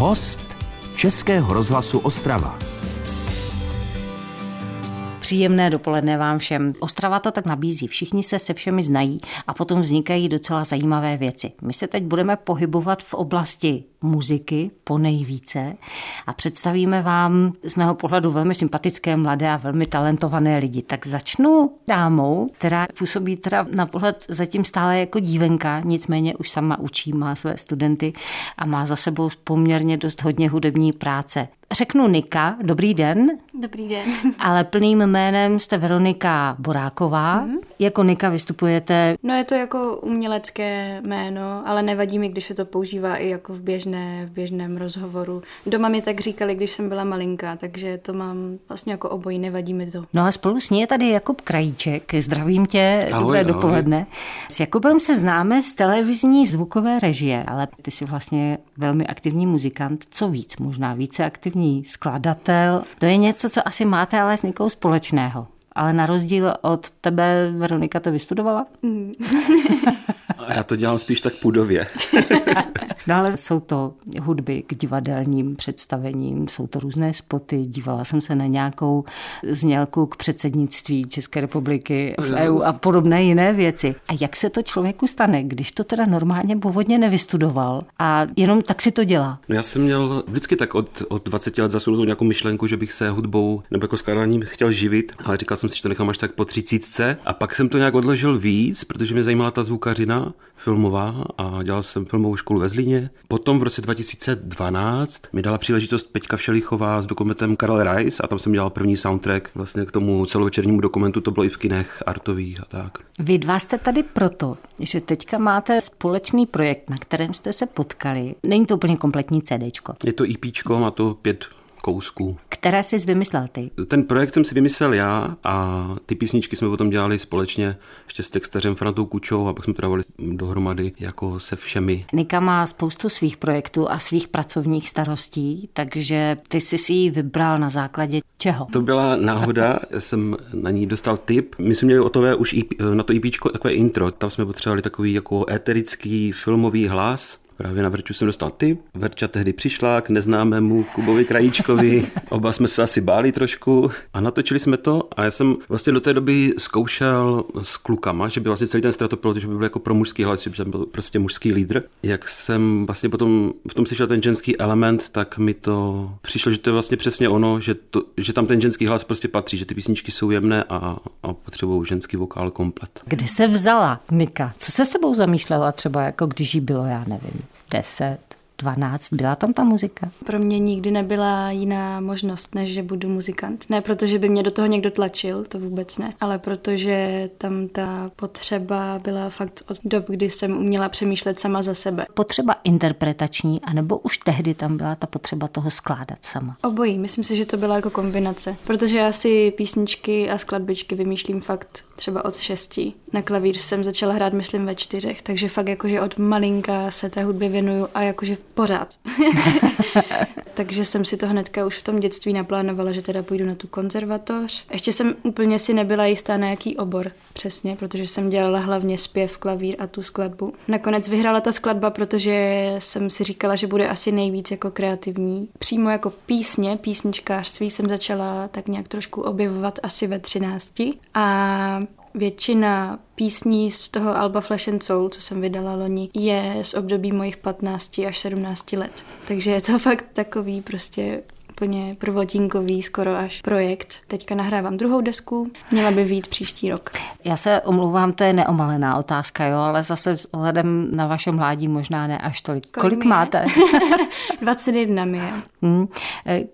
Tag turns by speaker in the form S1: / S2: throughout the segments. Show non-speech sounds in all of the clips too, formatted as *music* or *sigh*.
S1: Host Českého rozhlasu Ostrava.
S2: Příjemné dopoledne vám všem. Ostrava to tak nabízí. Všichni se se všemi znají a potom vznikají docela zajímavé věci. My se teď budeme pohybovat v oblasti muziky po nejvíce a představíme vám z mého pohledu velmi sympatické, mladé a velmi talentované lidi. Tak začnu dámou, která působí teda na pohled zatím stále jako dívenka, nicméně už sama učí, má své studenty a má za sebou poměrně dost hodně hudební práce. Řeknu Nika, dobrý den.
S3: Dobrý den.
S2: Ale plným jménem jste Veronika Boráková. Mm-hmm. Jako Nika vystupujete...
S3: No je to jako umělecké jméno, ale nevadí mi, když se to používá i jako v, běžné, v běžném rozhovoru. Doma mi tak říkali, když jsem byla malinká, takže to mám vlastně jako obojí, nevadí mi to.
S2: No a spolu s ní je tady Jakub Krajíček. Zdravím tě, ahoj, dobré ahoj. dopoledne. S Jakubem se známe z televizní zvukové režie, ale ty jsi vlastně velmi aktivní muzikant. Co víc, možná více aktivní skladatel. To je něco, co asi máte ale s Nikou společného ale na rozdíl od tebe Veronika to vystudovala? Mm. *laughs*
S4: Já to dělám spíš tak půdově. *laughs*
S2: no ale jsou to hudby k divadelním představením, jsou to různé spoty. Dívala jsem se na nějakou znělku k předsednictví České republiky v EU a podobné jiné věci. A jak se to člověku stane, když to teda normálně původně nevystudoval a jenom tak si to dělá?
S4: No já jsem měl vždycky tak od, od 20 let zasunutou nějakou myšlenku, že bych se hudbou nebo jako skládáním chtěl živit, ale říkal jsem si, že to nechám až tak po třicítce. A pak jsem to nějak odložil víc, protože mě zajímala ta zvukařina filmová a dělal jsem filmovou školu ve Zlíně. Potom v roce 2012 mi dala příležitost Peťka Všelichová s dokumentem Karel Rice a tam jsem dělal první soundtrack vlastně k tomu celovečernímu dokumentu, to bylo i v kinech artových a tak.
S2: Vy dva jste tady proto, že teďka máte společný projekt, na kterém jste se potkali. Není to úplně kompletní CDčko.
S4: Je to EPčko, má to pět kousků.
S2: Které jsi vymyslel ty?
S4: Ten projekt jsem si vymyslel já a ty písničky jsme potom dělali společně ještě s textařem Frantou Kučou a pak jsme to dávali dohromady jako se všemi.
S2: Nika má spoustu svých projektů a svých pracovních starostí, takže ty jsi si ji vybral na základě čeho?
S4: To byla náhoda, jsem na ní dostal tip. My jsme měli otové už na to IP takové intro, tam jsme potřebovali takový jako éterický filmový hlas, Právě na Verču jsem dostal ty. Verča tehdy přišla k neznámému Kubovi Krajíčkovi. *laughs* Oba jsme se asi báli trošku a natočili jsme to. A já jsem vlastně do té doby zkoušel s klukama, že byl vlastně celý ten stratopilot, že by byl jako pro mužský hlas, že byl prostě mužský lídr. Jak jsem vlastně potom v tom slyšel ten ženský element, tak mi to přišlo, že to je vlastně přesně ono, že, to, že tam ten ženský hlas prostě patří, že ty písničky jsou jemné a, a potřebují ženský vokál komplet.
S2: Kde se vzala Nika? Co se sebou zamýšlela třeba, jako když jí bylo, já nevím, 10, 12, byla tam ta muzika?
S3: Pro mě nikdy nebyla jiná možnost, než že budu muzikant. Ne protože by mě do toho někdo tlačil, to vůbec ne, ale protože tam ta potřeba byla fakt od dob, kdy jsem uměla přemýšlet sama za sebe.
S2: Potřeba interpretační, anebo už tehdy tam byla ta potřeba toho skládat sama?
S3: Obojí, myslím si, že to byla jako kombinace, protože já si písničky a skladbičky vymýšlím fakt třeba od šesti. Na klavír jsem začala hrát, myslím, ve čtyřech, takže fakt jakože od malinka se té hudbě věnuju a jakože pořád. *laughs* Takže jsem si to hnedka už v tom dětství naplánovala, že teda půjdu na tu konzervatoř. Ještě jsem úplně si nebyla jistá na jaký obor přesně, protože jsem dělala hlavně zpěv, klavír a tu skladbu. Nakonec vyhrála ta skladba, protože jsem si říkala, že bude asi nejvíc jako kreativní. Přímo jako písně, písničkářství jsem začala tak nějak trošku objevovat asi ve třinácti a Většina písní z toho Alba Flash and Soul, co jsem vydala loni, je z období mojich 15 až 17 let. Takže je to fakt takový prostě úplně prvotinkový skoro až projekt. Teďka nahrávám druhou desku, měla by být příští rok.
S2: Já se omlouvám, to je neomalená otázka, jo, ale zase s ohledem na vaše mládí možná ne až tolik. Kolik, Kolik máte? *laughs*
S3: 21 mi je. Hmm.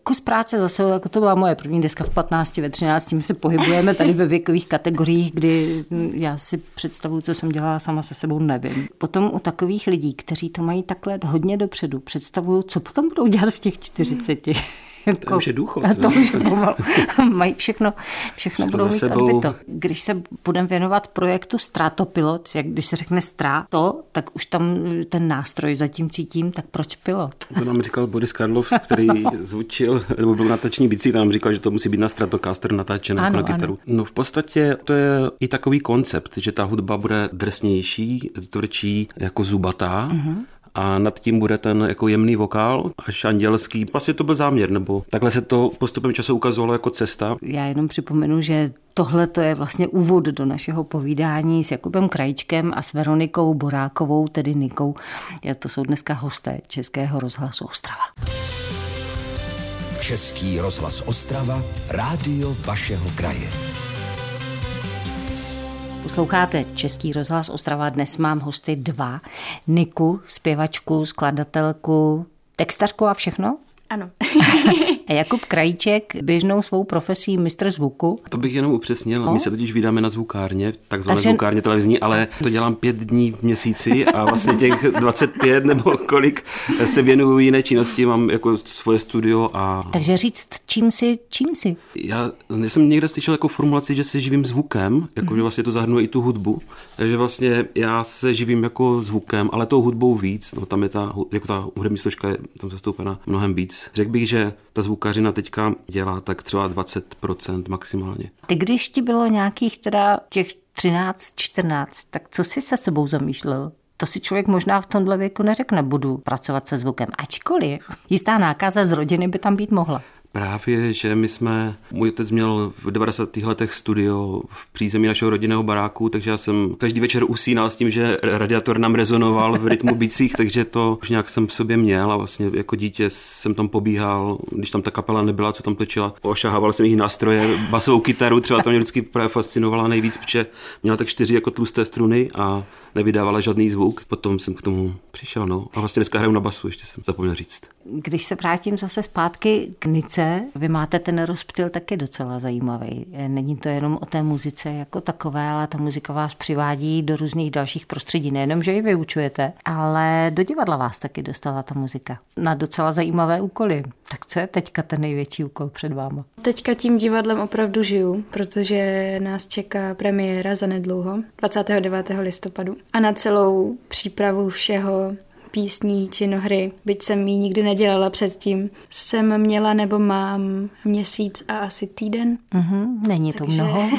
S2: Kus práce zase, jako to byla moje první deska v 15, ve 13, my se pohybujeme tady ve věkových kategoriích, kdy já si představuju, co jsem dělala sama se sebou, nevím. Potom u takových lidí, kteří to mají takhle hodně dopředu, představuju, co potom budou dělat v těch 40. Hmm. *laughs*
S4: To už je důchod. *laughs*
S2: To už pomalu. *laughs* Mají všechno, všechno budou mít odbyto. Když se budeme věnovat projektu Stratopilot, jak když se řekne Strato, tak už tam ten nástroj zatím cítím, tak proč pilot?
S4: To nám říkal Boris Karlov, který zvučil, nebo byl natační bicí, tam říkal, že to musí být na Stratocaster natáčené jako na kytaru. Ano. No v podstatě to je i takový koncept, že ta hudba bude drsnější, tvrdší, jako zubatá. Uh-huh a nad tím bude ten jako jemný vokál až andělský. Vlastně to byl záměr, nebo takhle se to postupem času ukazovalo jako cesta.
S2: Já jenom připomenu, že Tohle to je vlastně úvod do našeho povídání s Jakubem Krajíčkem a s Veronikou Borákovou, tedy Nikou. To jsou dneska hosté Českého rozhlasu Ostrava.
S1: Český rozhlas Ostrava, rádio vašeho kraje.
S2: Posloucháte Český rozhlas Ostrava. Dnes mám hosty dva. Niku, zpěvačku, skladatelku, textařku a všechno?
S3: Ano. *laughs*
S2: a Jakub Krajíček běžnou svou profesí mistr zvuku.
S4: To bych jenom upřesnil. No. My se totiž vydáme na zvukárně, takzvané Takže... zvukárně televizní, ale to dělám pět dní v měsíci a vlastně těch *laughs* 25 nebo kolik se věnuju jiné činnosti, mám jako svoje studio a...
S2: Takže říct, čím si, čím si?
S4: Já, já jsem někde slyšel jako formulaci, že se živím zvukem, jako mm. že vlastně to zahrnuje i tu hudbu. Takže vlastně já se živím jako zvukem, ale tou hudbou víc. No, tam je ta, jako ta hudební složka je tam zastoupena mnohem víc. Řekl bych, že ta zvukařina teďka dělá tak třeba 20% maximálně.
S2: Ty když ti bylo nějakých teda těch 13, 14, tak co jsi se sebou zamýšlel? To si člověk možná v tomhle věku neřekne, budu pracovat se zvukem. Ačkoliv jistá nákaza z rodiny by tam být mohla.
S4: Právě, že my jsme, můj otec měl v 90. letech studio v přízemí našeho rodinného baráku, takže já jsem každý večer usínal s tím, že radiátor nám rezonoval v rytmu bicích, *laughs* takže to už nějak jsem v sobě měl a vlastně jako dítě jsem tam pobíhal, když tam ta kapela nebyla, co tam točila, ošahával jsem jejich nástroje, basovou kytaru, třeba to mě vždycky právě fascinovala nejvíc, protože měla tak čtyři jako tlusté struny a nevydávala žádný zvuk. Potom jsem k tomu přišel, no. A vlastně dneska hraju na basu, ještě jsem zapomněl říct.
S2: Když se vrátím zase zpátky k Nice, vy máte ten rozptyl taky docela zajímavý. Není to jenom o té muzice jako takové, ale ta muzika vás přivádí do různých dalších prostředí. Nejenom, že ji vyučujete, ale do divadla vás taky dostala ta muzika. Na docela zajímavé úkoly. Tak co je teďka ten největší úkol před váma?
S3: Teďka tím divadlem opravdu žiju, protože nás čeká premiéra za nedlouho, 29. listopadu. A na celou přípravu všeho písní, činohry, byť jsem ji nikdy nedělala předtím, jsem měla nebo mám měsíc a asi týden.
S2: Mm-hmm, není to Takže mnoho.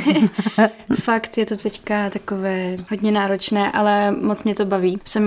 S2: *laughs*
S3: fakt je to teďka takové hodně náročné, ale moc mě to baví. Jsem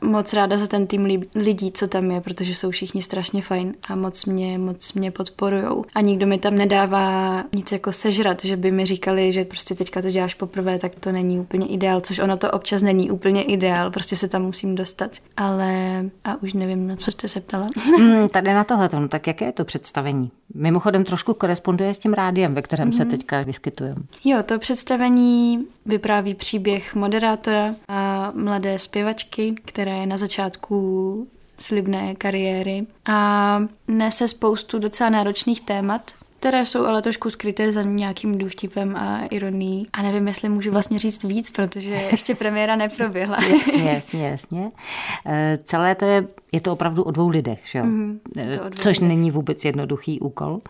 S3: moc ráda za ten tým lidí, co tam je, protože jsou všichni strašně fajn a moc mě, moc mě podporujou. A nikdo mi tam nedává nic jako sežrat, že by mi říkali, že prostě teďka to děláš poprvé, tak to není úplně ideál, což ono to občas není úplně ideál, prostě se tam musím dostat. Ale a už nevím, na co jste se ptala. *laughs*
S2: mm, tady na tohle, no tak jaké je to představení? Mimochodem trošku koresponduje s tím rádiem, ve kterém mm-hmm. se mhm. teďka vyskytujeme.
S3: Jo, to představení vypráví příběh moderátora a mladé zpěvačky, která je na začátku slibné kariéry a nese spoustu docela náročných témat, které jsou ale trošku skryté za nějakým důvtipem a ironií. A nevím, jestli můžu vlastně říct víc, protože ještě premiéra neproběhla. *laughs*
S2: jasně, jasně, jasně. E, celé to je, je to opravdu o dvou lidech, že jo? Mm, dvou Což lidech. není vůbec jednoduchý úkol,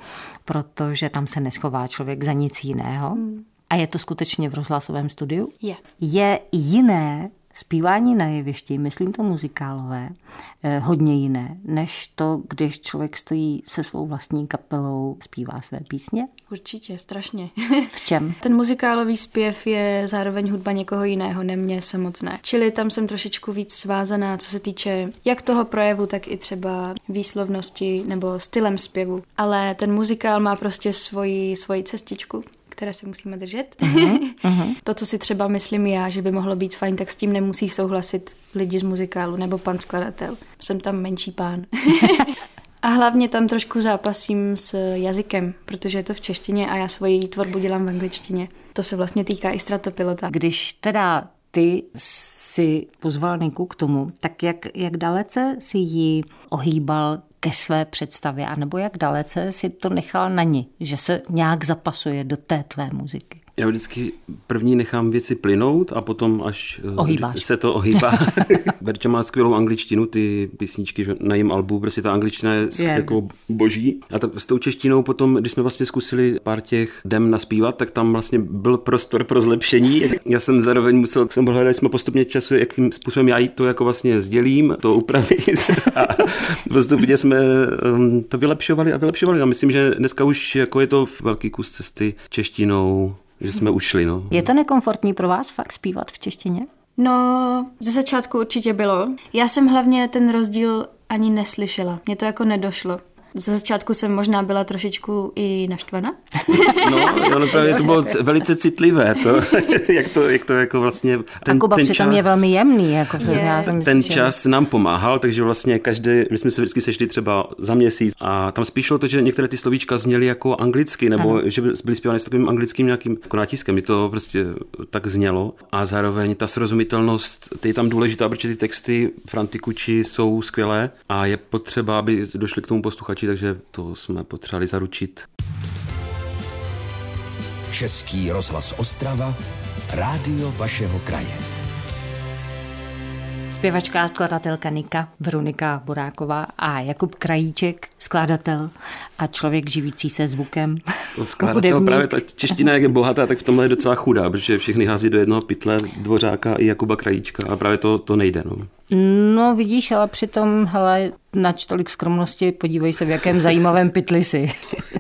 S2: protože tam se neschová člověk za nic jiného. Mm. A je to skutečně v rozhlasovém studiu?
S3: Je.
S2: Je jiné zpívání na jevišti, myslím to muzikálové, eh, hodně jiné, než to, když člověk stojí se svou vlastní kapelou, zpívá své písně?
S3: Určitě, strašně.
S2: v čem? *laughs*
S3: Ten muzikálový zpěv je zároveň hudba někoho jiného, ne mě samotné. Čili tam jsem trošičku víc svázaná, co se týče jak toho projevu, tak i třeba výslovnosti nebo stylem zpěvu. Ale ten muzikál má prostě svoji, svoji cestičku které se musíme držet. Uh-huh, *laughs* uh-huh. to, co si třeba myslím já, že by mohlo být fajn, tak s tím nemusí souhlasit lidi z muzikálu nebo pan skladatel. Jsem tam menší pán. *laughs* A hlavně tam trošku zápasím s jazykem, protože je to v češtině a já svoji tvorbu dělám v angličtině. To se vlastně týká i stratopilota.
S2: Když teda ty si pozval Niku k tomu, tak jak, jak dalece si ji ohýbal ke své představě, anebo jak dalece si to nechal na ní, že se nějak zapasuje do té tvé muziky?
S4: Já vždycky první nechám věci plynout a potom až
S2: eh, Ohýbáš.
S4: se to ohýbá. *laughs* Berča má skvělou angličtinu, ty písničky že na jejím albu, prostě ta angličtina je yeah. jako boží. A ta, s tou češtinou potom, když jsme vlastně zkusili pár těch dem naspívat, tak tam vlastně byl prostor pro zlepšení. *laughs* Já jsem zároveň musel, jsem hledat, jsme postupně času, jakým způsobem já to jako vlastně sdělím, to upravit. *laughs* a postupně jsme um, to vylepšovali a vylepšovali. A myslím, že dneska už jako je to velký kus cesty češtinou že jsme ušli. No.
S2: Je to nekomfortní pro vás fakt zpívat v češtině?
S3: No, ze začátku určitě bylo. Já jsem hlavně ten rozdíl ani neslyšela. Mně to jako nedošlo. Ze začátku jsem možná byla trošičku i naštvaná. *laughs*
S4: No, ale právě to bylo velice citlivé, to, *laughs* jak, to, jak to jako vlastně...
S2: Ten, a Kuba ten přitom čas, je velmi jemný. Jako je. Já
S4: jsem ten myslím, čas nám pomáhal, takže vlastně každý, my jsme se vždycky sešli třeba za měsíc a tam spíš šlo to, že některé ty slovíčka zněly jako anglicky, nebo ano. že byly zpívány s takovým anglickým nějakým jako nátiskem. Mi to prostě tak znělo a zároveň ta srozumitelnost, ty je tam důležitá, protože ty texty Frantikuči jsou skvělé a je potřeba, aby došli k tomu posluchači takže to jsme potřebovali zaručit.
S1: Český rozhlas Ostrava, rádio vašeho kraje.
S2: Zpěvačka a skladatelka Nika, Veronika Boráková a Jakub Krajíček, skladatel a člověk živící se zvukem.
S4: To skladatel, právě ta čeština, jak je bohatá, tak v tomhle je docela chudá, protože všichni hází do jednoho pytle Dvořáka i Jakuba Krajíčka a právě to, to nejde. No.
S2: No vidíš, ale přitom, hele, nač tolik skromnosti, podívej se, v jakém zajímavém pytli si.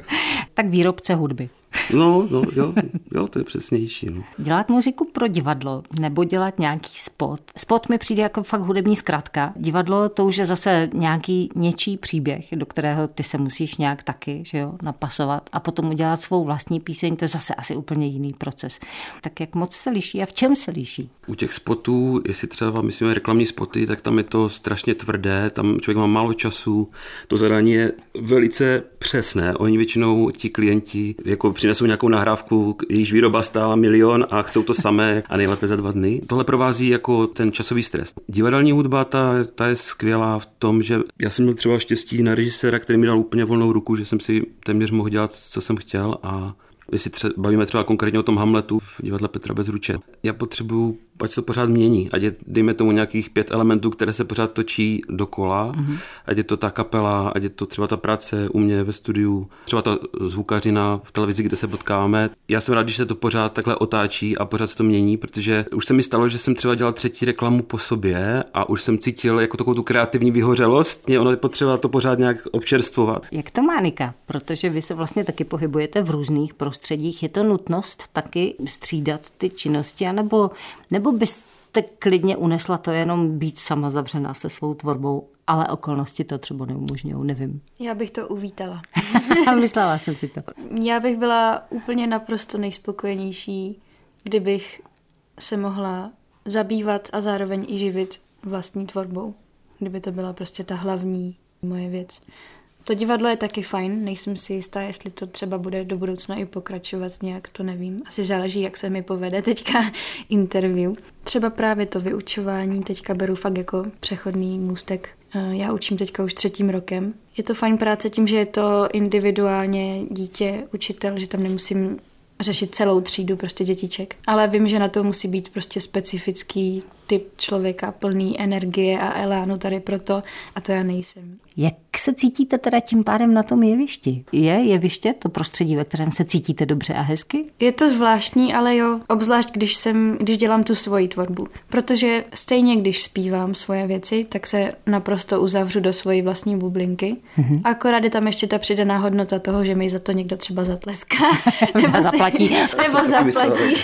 S2: *laughs* tak výrobce hudby.
S4: No, no, jo, jo, to je přesnější. No.
S2: Dělat muziku pro divadlo nebo dělat nějaký spot. Spot mi přijde jako fakt hudební zkratka. Divadlo to už je zase nějaký něčí příběh, do kterého ty se musíš nějak taky že jo, napasovat a potom udělat svou vlastní píseň, to je zase asi úplně jiný proces. Tak jak moc se liší a v čem se liší?
S4: U těch spotů, jestli třeba myslíme reklamní spoty, tak tam je to strašně tvrdé, tam člověk má málo času, to zadání je velice přesné. Oni většinou ti klienti jako přinesou nějakou nahrávku, jejíž výroba stála milion a chcou to samé a nejlépe za dva dny. Tohle provází jako ten časový stres. Divadelní hudba, ta, ta je skvělá v tom, že já jsem měl třeba štěstí na režiséra, který mi dal úplně volnou ruku, že jsem si téměř mohl dělat, co jsem chtěl a Jestli tře- bavíme třeba konkrétně o tom Hamletu v divadle Petra Bezruče, já potřebuju ať se to pořád mění, ať je, dejme tomu nějakých pět elementů, které se pořád točí dokola, mm-hmm. ať je to ta kapela, ať je to třeba ta práce u mě ve studiu, třeba ta zvukařina v televizi, kde se potkáváme. Já jsem rád, když se to pořád takhle otáčí a pořád se to mění, protože už se mi stalo, že jsem třeba dělal třetí reklamu po sobě a už jsem cítil jako takovou tu kreativní vyhořelost, mě ono je potřeba to pořád nějak občerstvovat.
S2: Jak to má Nika? Protože vy se vlastně taky pohybujete v různých prostředích. Je to nutnost taky střídat ty činnosti, anebo, nebo nebo byste klidně unesla to jenom být sama zavřená se svou tvorbou, ale okolnosti to třeba neumožňují, nevím.
S3: Já bych to uvítala. *laughs*
S2: Myslela jsem si to.
S3: Já bych byla úplně naprosto nejspokojenější, kdybych se mohla zabývat a zároveň i živit vlastní tvorbou. Kdyby to byla prostě ta hlavní moje věc. To divadlo je taky fajn, nejsem si jistá, jestli to třeba bude do budoucna i pokračovat nějak, to nevím. Asi záleží, jak se mi povede teďka *laughs* interview. Třeba právě to vyučování teďka beru fakt jako přechodný můstek. Já učím teďka už třetím rokem. Je to fajn práce tím, že je to individuálně dítě, učitel, že tam nemusím řešit celou třídu prostě dětiček. Ale vím, že na to musí být prostě specifický typ člověka plný energie a elánu tady proto a to já nejsem.
S2: Jak se cítíte teda tím pádem na tom jevišti? Je jeviště to prostředí, ve kterém se cítíte dobře a hezky?
S3: Je to zvláštní, ale jo, obzvlášť když, jsem, když dělám tu svoji tvorbu. Protože stejně, když zpívám svoje věci, tak se naprosto uzavřu do svojí vlastní bublinky. Mm-hmm. Akorát je tam ještě ta přidaná hodnota toho, že mi za to někdo třeba zatleská. *laughs*
S2: nebo zaplatí.
S3: nebo zaplatí.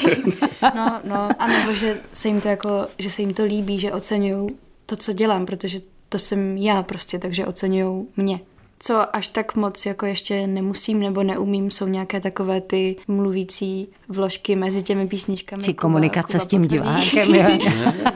S3: no, no, a nebo že se jim to jako, že se jim to líbí, že oceňují to, co dělám, protože to jsem já prostě, takže oceňují mě co až tak moc jako ještě nemusím nebo neumím, jsou nějaké takové ty mluvící vložky mezi těmi písničkami.
S2: Či komunikace s tím divákem. *laughs* ne,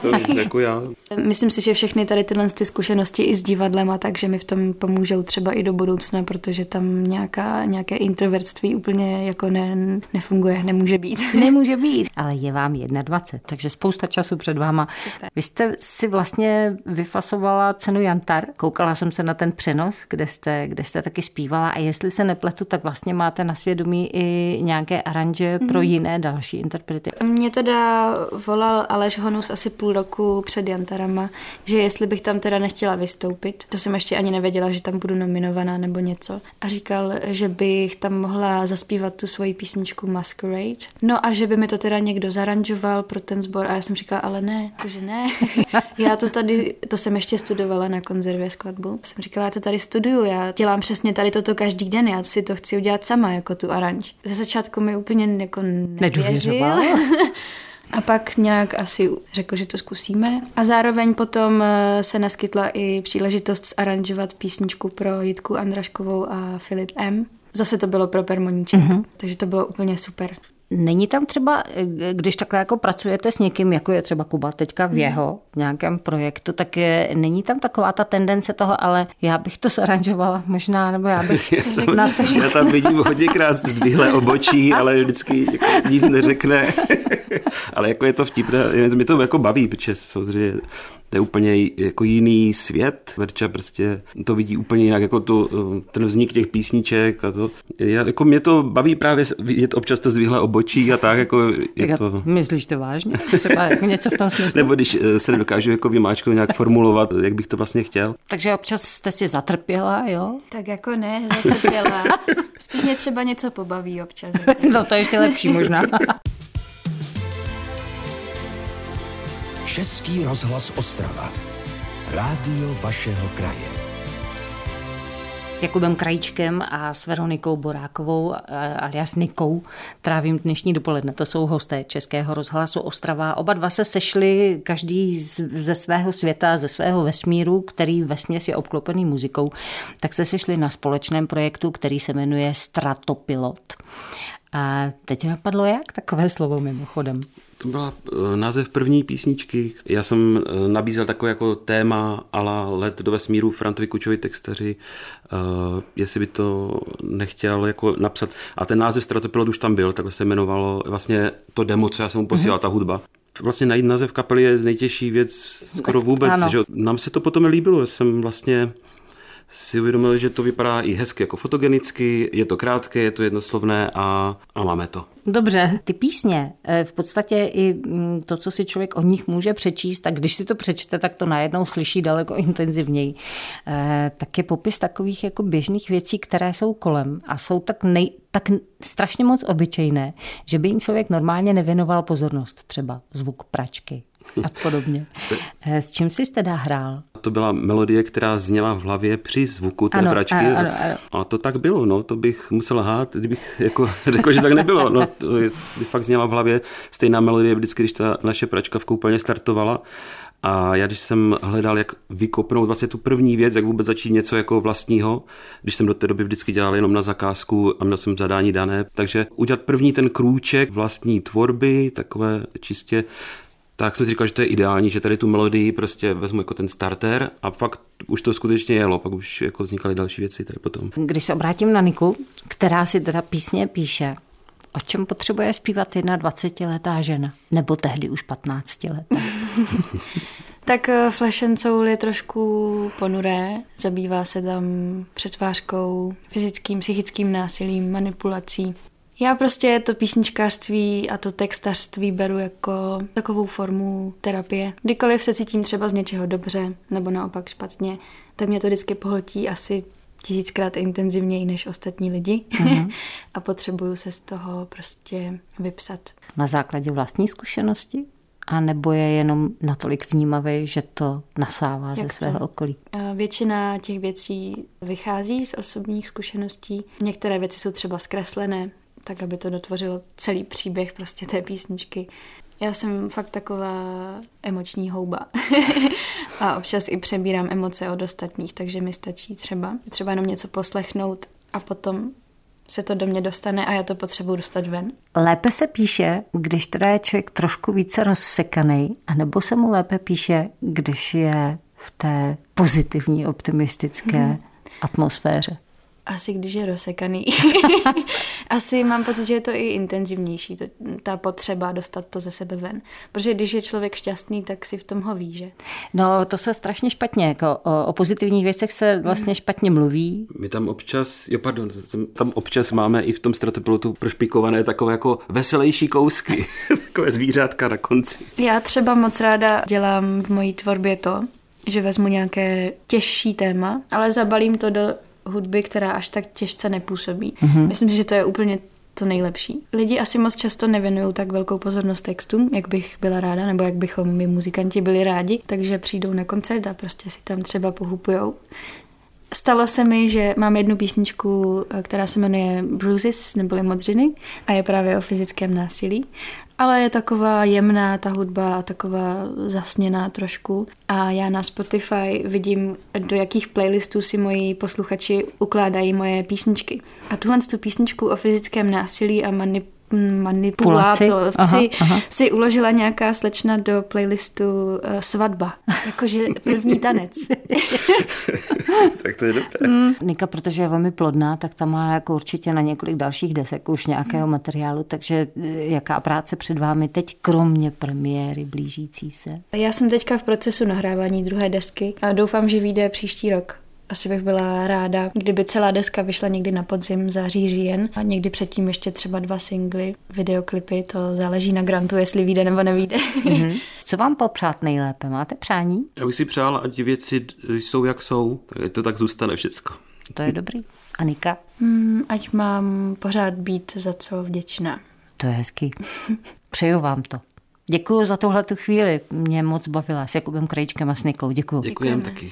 S4: to jako já.
S3: Myslím si, že všechny tady tyhle ty zkušenosti i s divadlem a tak, že mi v tom pomůžou třeba i do budoucna, protože tam nějaká, nějaké introvertství úplně jako ne, nefunguje, nemůže být. *laughs*
S2: Nemůže být, ale je vám 21, takže spousta času před váma. Super. Vy jste si vlastně vyfasovala cenu Jantar. Koukala jsem se na ten přenos, kde jste kde jste taky zpívala a jestli se nepletu, tak vlastně máte na svědomí i nějaké aranže pro mm-hmm. jiné další interprety.
S3: Mě teda volal Aleš Honus asi půl roku před Jantarama, že jestli bych tam teda nechtěla vystoupit, to jsem ještě ani nevěděla, že tam budu nominovaná nebo něco. A říkal, že bych tam mohla zaspívat tu svoji písničku Masquerade. No a že by mi to teda někdo zaranžoval pro ten sbor a já jsem říkala, ale ne, jakože ne. *laughs* já to tady, to jsem ještě studovala na konzervě skladbu. Jsem říkala, já to tady studuju, já dělám přesně tady toto každý den, já si to chci udělat sama, jako tu aranž. Ze začátku mi úplně jako nevěřil. *laughs* A pak nějak asi řekl, že to zkusíme. A zároveň potom eh, se naskytla i příležitost zaranžovat písničku pro Jitku Andraškovou a Filip M. Zase to bylo pro Permoníček, mm-hmm. takže to bylo úplně super.
S2: Není tam třeba, když takhle jako pracujete s někým, jako je třeba Kuba teďka v jeho nějakém projektu, tak je, není tam taková ta tendence toho, ale já bych to *laughs* zaranžovala možná, nebo já bych
S4: já tam, na to, že... Já tam vidím hodněkrát zdvihlé obočí, *laughs* ale vždycky jako nic neřekne. *laughs* ale jako je to vtipné, mě to jako baví, protože samozřejmě to je úplně jako jiný svět. Verča prostě to vidí úplně jinak, jako to, ten vznik těch písniček a to. Já, jako mě to baví právě vidět občas to zvyhlé obočí a tak, jako je to...
S2: Myslíš to vážně? Třeba jako něco v tom smyslu? *laughs*
S4: Nebo když eh, se nedokážu jako vymáčknout nějak formulovat, jak bych to vlastně chtěl.
S2: Takže občas jste si zatrpěla, jo?
S3: Tak jako ne, zatrpěla. *laughs* Spíš mě třeba něco pobaví občas.
S2: no to je ještě lepší možná. *laughs*
S1: Český rozhlas Ostrava. Rádio vašeho kraje.
S2: S Jakubem Krajíčkem a s Veronikou Borákovou alias Nikou trávím dnešní dopoledne. To jsou hosté Českého rozhlasu Ostrava. Oba dva se sešli, každý ze svého světa, ze svého vesmíru, který vesměs je obklopený muzikou, tak se sešli na společném projektu, který se jmenuje Stratopilot. A teď napadlo jak takové slovo mimochodem?
S4: To byla eh, název první písničky. Já jsem eh, nabízel takové jako téma ala let do vesmíru Frantovi Kučovi textaři, uh, jestli by to nechtěl jako napsat. A ten název Stratopilot už tam byl, takhle se jmenovalo vlastně to demo, co já jsem mu posílal, mm-hmm. ta hudba. Vlastně najít název kapely je nejtěžší věc skoro vůbec. Že? Nám se to potom líbilo, jsem vlastně si uvědomil, že to vypadá i hezky jako fotogenicky, je to krátké, je to jednoslovné a, a máme to.
S2: Dobře, ty písně, eh, v podstatě i mm, to, co si člověk o nich může přečíst, tak když si to přečte, tak to najednou slyší daleko intenzivněji. Eh, tak je popis takových jako běžných věcí, které jsou kolem a jsou tak, nej, tak strašně moc obyčejné, že by jim člověk normálně nevěnoval pozornost. Třeba zvuk pračky, *laughs* a podobně. Eh, s čím jsi teda hrál?
S4: To byla melodie, která zněla v hlavě při zvuku té ano, pračky. Ano, ano, ano. A to tak bylo, no, to bych musel hát, kdybych jako *laughs* řekl, že tak nebylo. No, to je, fakt zněla v hlavě stejná melodie vždycky, když ta naše pračka v koupelně startovala. A já když jsem hledal, jak vykopnout vlastně tu první věc, jak vůbec začít něco jako vlastního, když jsem do té doby vždycky dělal jenom na zakázku a měl jsem zadání dané, takže udělat první ten krůček vlastní tvorby, takové čistě tak jsem si říkal, že to je ideální, že tady tu melodii prostě vezmu jako ten starter a fakt už to skutečně jelo, pak už jako vznikaly další věci tady potom.
S2: Když se obrátím na Niku, která si teda písně píše, o čem potřebuje zpívat jedna 20-letá žena? Nebo tehdy už 15 letá? *laughs* *laughs*
S3: tak eh, Flash and Soul je trošku ponuré. Zabývá se tam přetvářkou, fyzickým, psychickým násilím, manipulací. Já prostě to písničkářství a to textařství beru jako takovou formu terapie. Kdykoliv se cítím třeba z něčeho dobře nebo naopak špatně, tak mě to vždycky pohltí asi tisíckrát intenzivněji než ostatní lidi mm-hmm. *laughs* a potřebuju se z toho prostě vypsat.
S2: Na základě vlastní zkušenosti? A nebo je jenom natolik vnímavý, že to nasává Jak ze svého co? okolí?
S3: Většina těch věcí vychází z osobních zkušeností. Některé věci jsou třeba zkreslené, tak aby to dotvořilo celý příběh prostě té písničky. Já jsem fakt taková emoční houba *laughs* a občas i přebírám emoce od ostatních, takže mi stačí třeba, třeba jenom něco poslechnout a potom se to do mě dostane a já to potřebuji dostat ven.
S2: Lépe se píše, když teda je člověk trošku více rozsekaný, anebo se mu lépe píše, když je v té pozitivní, optimistické hmm. atmosféře.
S3: Asi když je rozsekaný. *laughs* Asi mám pocit, že je to i intenzivnější, to, ta potřeba dostat to ze sebe ven. Protože když je člověk šťastný, tak si v tom ho ví, že?
S2: No, to se strašně špatně, jako o, o pozitivních věcech se vlastně špatně mluví.
S4: My tam občas, jo pardon, tam občas máme i v tom stratopilotu prošpikované takové jako veselější kousky, *laughs* takové zvířátka na konci.
S3: Já třeba moc ráda dělám v mojí tvorbě to, že vezmu nějaké těžší téma, ale zabalím to do hudby, která až tak těžce nepůsobí. Mm-hmm. Myslím si, že to je úplně to nejlepší. Lidi asi moc často nevěnují tak velkou pozornost textům, jak bych byla ráda, nebo jak bychom my muzikanti byli rádi, takže přijdou na koncert a prostě si tam třeba pohupujou. Stalo se mi, že mám jednu písničku, která se jmenuje Bruises, neboli modřiny, a je právě o fyzickém násilí. Ale je taková jemná ta hudba a taková zasněná trošku. A já na Spotify vidím, do jakých playlistů si moji posluchači ukládají moje písničky. A tuhle tu písničku o fyzickém násilí a manipulaci manipulátorci si uložila nějaká slečna do playlistu uh, Svatba. Jakože první tanec. *laughs*
S4: tak to je dobré. Mm.
S2: Nika, protože je velmi plodná, tak tam má jako určitě na několik dalších desek už nějakého materiálu, takže eh, jaká práce před vámi teď, kromě premiéry blížící se?
S3: Já jsem teďka v procesu nahrávání druhé desky a doufám, že vyjde příští rok asi bych byla ráda, kdyby celá deska vyšla někdy na podzim, září, říjen a někdy předtím ještě třeba dva singly, videoklipy, to záleží na grantu, jestli vyjde nebo nevíde. Mm-hmm. *laughs*
S2: Co vám popřát nejlépe? Máte přání?
S4: Já bych si přál, ať věci jsou jak jsou, tak to tak zůstane všecko.
S2: To je dobrý. Anika?
S3: Mm, ať mám pořád být za co vděčná.
S2: To je hezký. Přeju vám to. Děkuji za tuhle tu chvíli. Mě moc bavila s Jakubem Krajíčkem a s Nikou. Děkuji.
S4: Děkujem taky.